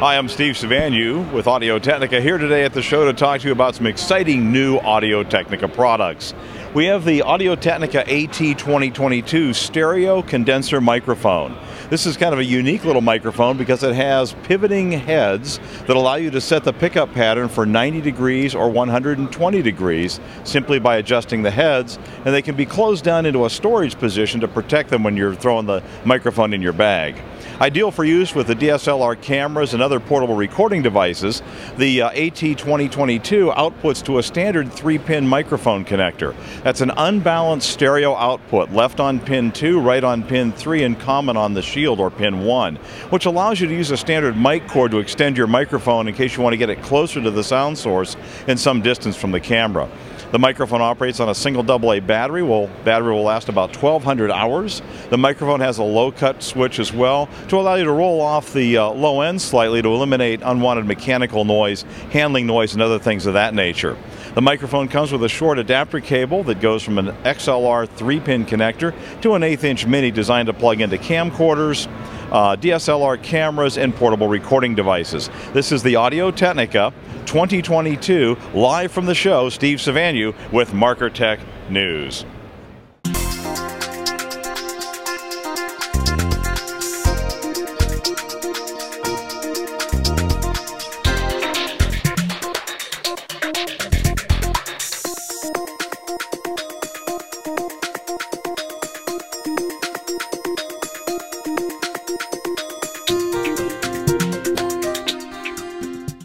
Hi, I'm Steve Savanu with Audio Technica here today at the show to talk to you about some exciting new Audio Technica products. We have the Audio Technica AT 2022 stereo condenser microphone. This is kind of a unique little microphone because it has pivoting heads that allow you to set the pickup pattern for 90 degrees or 120 degrees simply by adjusting the heads, and they can be closed down into a storage position to protect them when you're throwing the microphone in your bag. Ideal for use with the DSLR cameras and other portable recording devices, the uh, AT 2022 outputs to a standard three pin microphone connector. That's an unbalanced stereo output, left on pin 2, right on pin 3, and common on the shield or pin 1, which allows you to use a standard mic cord to extend your microphone in case you want to get it closer to the sound source and some distance from the camera. The microphone operates on a single AA battery. Well, battery will last about 1,200 hours. The microphone has a low cut switch as well to allow you to roll off the uh, low end slightly to eliminate unwanted mechanical noise, handling noise, and other things of that nature. The microphone comes with a short adapter cable that goes from an XLR 3 pin connector to an eighth inch mini designed to plug into camcorders uh, DSLR cameras, and portable recording devices. This is the Audio Technica 2022, live from the show, Steve Savanu with Marker Tech News.